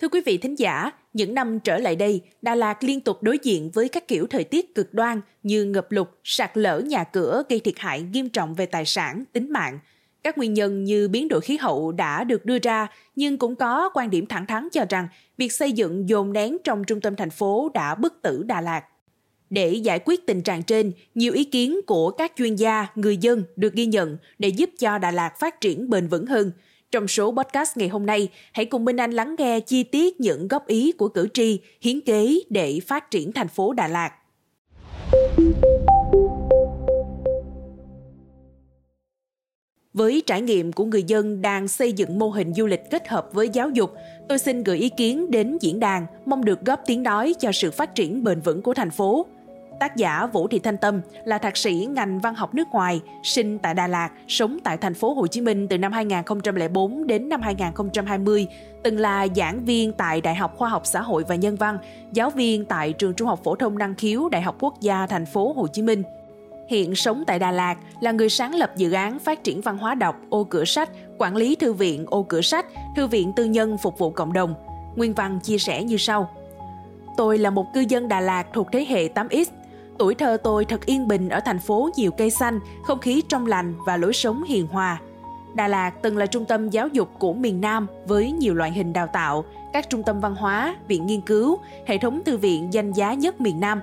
Thưa quý vị thính giả, những năm trở lại đây, Đà Lạt liên tục đối diện với các kiểu thời tiết cực đoan như ngập lụt, sạt lở nhà cửa gây thiệt hại nghiêm trọng về tài sản, tính mạng. Các nguyên nhân như biến đổi khí hậu đã được đưa ra, nhưng cũng có quan điểm thẳng thắn cho rằng việc xây dựng dồn nén trong trung tâm thành phố đã bức tử Đà Lạt. Để giải quyết tình trạng trên, nhiều ý kiến của các chuyên gia, người dân được ghi nhận để giúp cho Đà Lạt phát triển bền vững hơn – trong số podcast ngày hôm nay, hãy cùng Minh Anh lắng nghe chi tiết những góp ý của cử tri hiến kế để phát triển thành phố Đà Lạt. Với trải nghiệm của người dân đang xây dựng mô hình du lịch kết hợp với giáo dục, tôi xin gửi ý kiến đến diễn đàn, mong được góp tiếng nói cho sự phát triển bền vững của thành phố. Tác giả Vũ Thị Thanh Tâm là thạc sĩ ngành văn học nước ngoài, sinh tại Đà Lạt, sống tại thành phố Hồ Chí Minh từ năm 2004 đến năm 2020, từng là giảng viên tại Đại học Khoa học Xã hội và Nhân văn, giáo viên tại trường Trung học phổ thông năng khiếu Đại học Quốc gia thành phố Hồ Chí Minh. Hiện sống tại Đà Lạt, là người sáng lập dự án phát triển văn hóa đọc ô cửa sách, quản lý thư viện ô cửa sách, thư viện tư nhân phục vụ cộng đồng. Nguyên văn chia sẻ như sau. Tôi là một cư dân Đà Lạt thuộc thế hệ 8X, Tuổi thơ tôi thật yên bình ở thành phố nhiều cây xanh, không khí trong lành và lối sống hiền hòa. Đà Lạt từng là trung tâm giáo dục của miền Nam với nhiều loại hình đào tạo, các trung tâm văn hóa, viện nghiên cứu, hệ thống thư viện danh giá nhất miền Nam.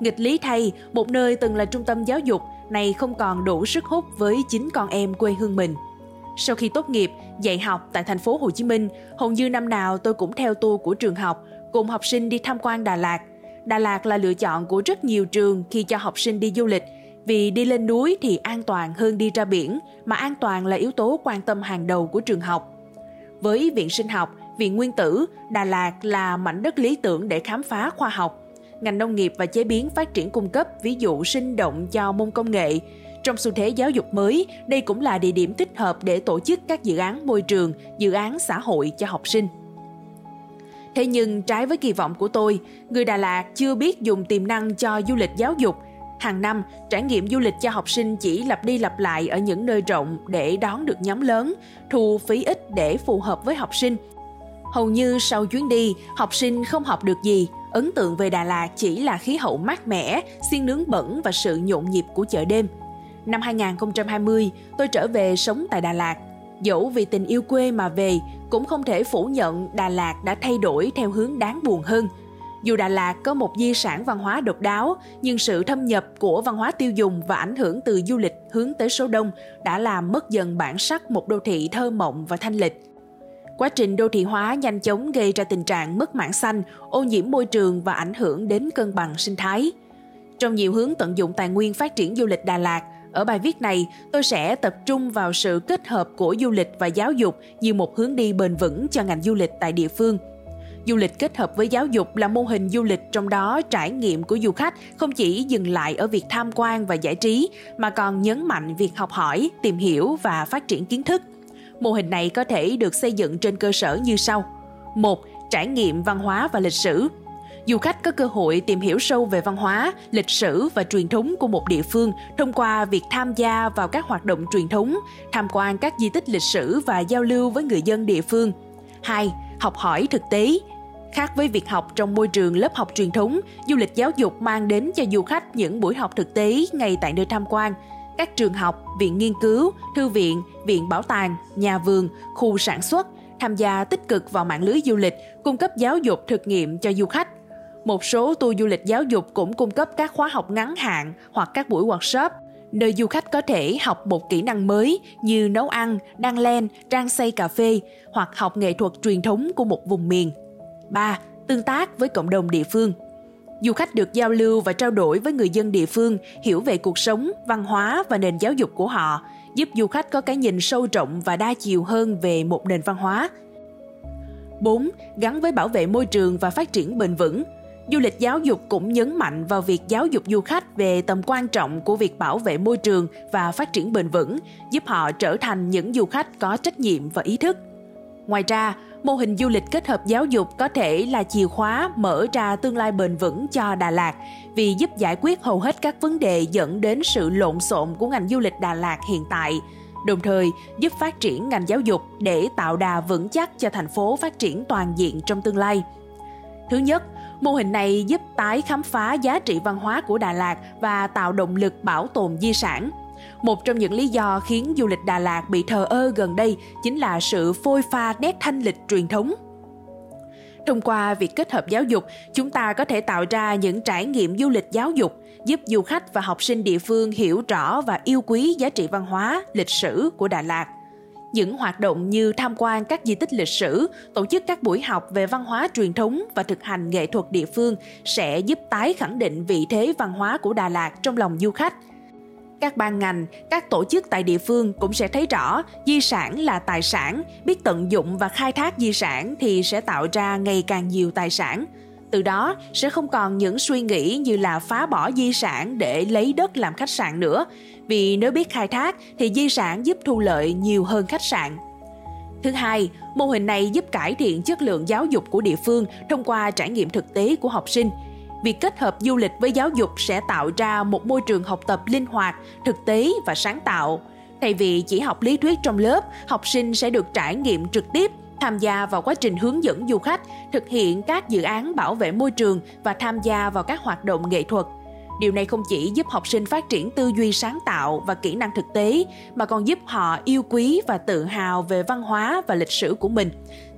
Nghịch lý thay, một nơi từng là trung tâm giáo dục này không còn đủ sức hút với chính con em quê hương mình. Sau khi tốt nghiệp, dạy học tại thành phố Hồ Chí Minh, hầu như năm nào tôi cũng theo tour của trường học, cùng học sinh đi tham quan Đà Lạt – Đà Lạt là lựa chọn của rất nhiều trường khi cho học sinh đi du lịch vì đi lên núi thì an toàn hơn đi ra biển, mà an toàn là yếu tố quan tâm hàng đầu của trường học. Với Viện Sinh học, Viện Nguyên tử, Đà Lạt là mảnh đất lý tưởng để khám phá khoa học. Ngành nông nghiệp và chế biến phát triển cung cấp ví dụ sinh động cho môn công nghệ. Trong xu thế giáo dục mới, đây cũng là địa điểm thích hợp để tổ chức các dự án môi trường, dự án xã hội cho học sinh. Thế nhưng trái với kỳ vọng của tôi, người Đà Lạt chưa biết dùng tiềm năng cho du lịch giáo dục. Hàng năm, trải nghiệm du lịch cho học sinh chỉ lặp đi lặp lại ở những nơi rộng để đón được nhóm lớn, thu phí ít để phù hợp với học sinh. Hầu như sau chuyến đi, học sinh không học được gì, ấn tượng về Đà Lạt chỉ là khí hậu mát mẻ, xiên nướng bẩn và sự nhộn nhịp của chợ đêm. Năm 2020, tôi trở về sống tại Đà Lạt Dẫu vì tình yêu quê mà về, cũng không thể phủ nhận Đà Lạt đã thay đổi theo hướng đáng buồn hơn. Dù Đà Lạt có một di sản văn hóa độc đáo, nhưng sự thâm nhập của văn hóa tiêu dùng và ảnh hưởng từ du lịch hướng tới số đông đã làm mất dần bản sắc một đô thị thơ mộng và thanh lịch. Quá trình đô thị hóa nhanh chóng gây ra tình trạng mất mảng xanh, ô nhiễm môi trường và ảnh hưởng đến cân bằng sinh thái. Trong nhiều hướng tận dụng tài nguyên phát triển du lịch Đà Lạt – ở bài viết này, tôi sẽ tập trung vào sự kết hợp của du lịch và giáo dục như một hướng đi bền vững cho ngành du lịch tại địa phương. Du lịch kết hợp với giáo dục là mô hình du lịch trong đó trải nghiệm của du khách không chỉ dừng lại ở việc tham quan và giải trí mà còn nhấn mạnh việc học hỏi, tìm hiểu và phát triển kiến thức. Mô hình này có thể được xây dựng trên cơ sở như sau. một Trải nghiệm văn hóa và lịch sử du khách có cơ hội tìm hiểu sâu về văn hóa, lịch sử và truyền thống của một địa phương thông qua việc tham gia vào các hoạt động truyền thống, tham quan các di tích lịch sử và giao lưu với người dân địa phương. 2. Học hỏi thực tế, Khác với việc học trong môi trường lớp học truyền thống, du lịch giáo dục mang đến cho du khách những buổi học thực tế ngay tại nơi tham quan. Các trường học, viện nghiên cứu, thư viện, viện bảo tàng, nhà vườn, khu sản xuất tham gia tích cực vào mạng lưới du lịch, cung cấp giáo dục thực nghiệm cho du khách. Một số tour du lịch giáo dục cũng cung cấp các khóa học ngắn hạn hoặc các buổi workshop nơi du khách có thể học một kỹ năng mới như nấu ăn, đan len, trang xây cà phê hoặc học nghệ thuật truyền thống của một vùng miền. 3. Tương tác với cộng đồng địa phương. Du khách được giao lưu và trao đổi với người dân địa phương, hiểu về cuộc sống, văn hóa và nền giáo dục của họ, giúp du khách có cái nhìn sâu rộng và đa chiều hơn về một nền văn hóa. 4. Gắn với bảo vệ môi trường và phát triển bền vững. Du lịch giáo dục cũng nhấn mạnh vào việc giáo dục du khách về tầm quan trọng của việc bảo vệ môi trường và phát triển bền vững, giúp họ trở thành những du khách có trách nhiệm và ý thức. Ngoài ra, mô hình du lịch kết hợp giáo dục có thể là chìa khóa mở ra tương lai bền vững cho Đà Lạt vì giúp giải quyết hầu hết các vấn đề dẫn đến sự lộn xộn của ngành du lịch Đà Lạt hiện tại. đồng thời giúp phát triển ngành giáo dục để tạo đà vững chắc cho thành phố phát triển toàn diện trong tương lai. Thứ nhất, mô hình này giúp tái khám phá giá trị văn hóa của Đà Lạt và tạo động lực bảo tồn di sản. Một trong những lý do khiến du lịch Đà Lạt bị thờ ơ gần đây chính là sự phôi pha nét thanh lịch truyền thống Thông qua việc kết hợp giáo dục, chúng ta có thể tạo ra những trải nghiệm du lịch giáo dục, giúp du khách và học sinh địa phương hiểu rõ và yêu quý giá trị văn hóa, lịch sử của Đà Lạt. Những hoạt động như tham quan các di tích lịch sử, tổ chức các buổi học về văn hóa truyền thống và thực hành nghệ thuật địa phương sẽ giúp tái khẳng định vị thế văn hóa của Đà Lạt trong lòng du khách – các ban ngành, các tổ chức tại địa phương cũng sẽ thấy rõ di sản là tài sản, biết tận dụng và khai thác di sản thì sẽ tạo ra ngày càng nhiều tài sản. Từ đó sẽ không còn những suy nghĩ như là phá bỏ di sản để lấy đất làm khách sạn nữa, vì nếu biết khai thác thì di sản giúp thu lợi nhiều hơn khách sạn. Thứ hai, mô hình này giúp cải thiện chất lượng giáo dục của địa phương thông qua trải nghiệm thực tế của học sinh – việc kết hợp du lịch với giáo dục sẽ tạo ra một môi trường học tập linh hoạt thực tế và sáng tạo. Thay vì chỉ học lý thuyết trong lớp học sinh sẽ được trải nghiệm trực tiếp tham gia vào quá trình hướng dẫn du khách thực hiện các dự án bảo vệ môi trường và tham gia vào các hoạt động nghệ thuật Điều này không chỉ giúp học sinh phát triển tư duy sáng tạo và kỹ năng thực tế mà còn giúp họ yêu quý và tự hào về văn hóa và lịch sử của mình.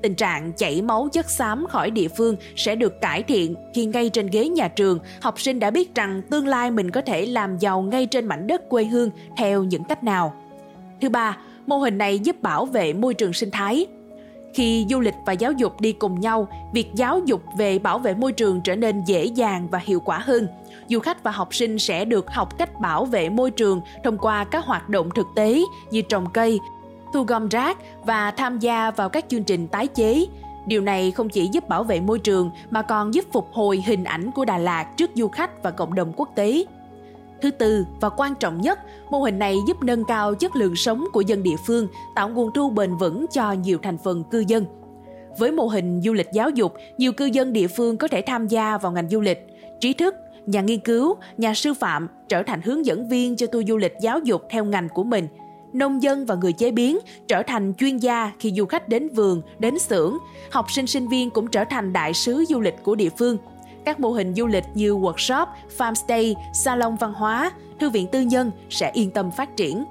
Tình trạng chảy máu chất xám khỏi địa phương sẽ được cải thiện khi ngay trên ghế nhà trường, học sinh đã biết rằng tương lai mình có thể làm giàu ngay trên mảnh đất quê hương theo những cách nào. Thứ ba, mô hình này giúp bảo vệ môi trường sinh thái. Khi du lịch và giáo dục đi cùng nhau, việc giáo dục về bảo vệ môi trường trở nên dễ dàng và hiệu quả hơn – du khách và học sinh sẽ được học cách bảo vệ môi trường thông qua các hoạt động thực tế như trồng cây, thu gom rác và tham gia vào các chương trình tái chế. Điều này không chỉ giúp bảo vệ môi trường mà còn giúp phục hồi hình ảnh của Đà Lạt trước du khách và cộng đồng quốc tế. Thứ tư và quan trọng nhất, mô hình này giúp nâng cao chất lượng sống của dân địa phương, tạo nguồn thu bền vững cho nhiều thành phần cư dân. Với mô hình du lịch giáo dục, nhiều cư dân địa phương có thể tham gia vào ngành du lịch, trí thức, nhà nghiên cứu, nhà sư phạm trở thành hướng dẫn viên cho tour du lịch giáo dục theo ngành của mình. Nông dân và người chế biến trở thành chuyên gia khi du khách đến vườn, đến xưởng. Học sinh sinh viên cũng trở thành đại sứ du lịch của địa phương. Các mô hình du lịch như workshop, farmstay, salon văn hóa, thư viện tư nhân sẽ yên tâm phát triển.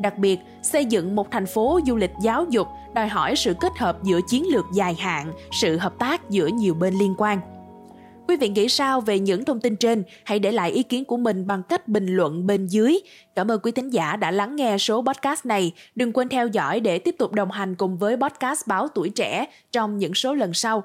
Đặc biệt, xây dựng một thành phố du lịch giáo dục đòi hỏi sự kết hợp giữa chiến lược dài hạn, sự hợp tác giữa nhiều bên liên quan. Quý vị nghĩ sao về những thông tin trên? Hãy để lại ý kiến của mình bằng cách bình luận bên dưới. Cảm ơn quý thính giả đã lắng nghe số podcast này. Đừng quên theo dõi để tiếp tục đồng hành cùng với podcast Báo Tuổi Trẻ trong những số lần sau.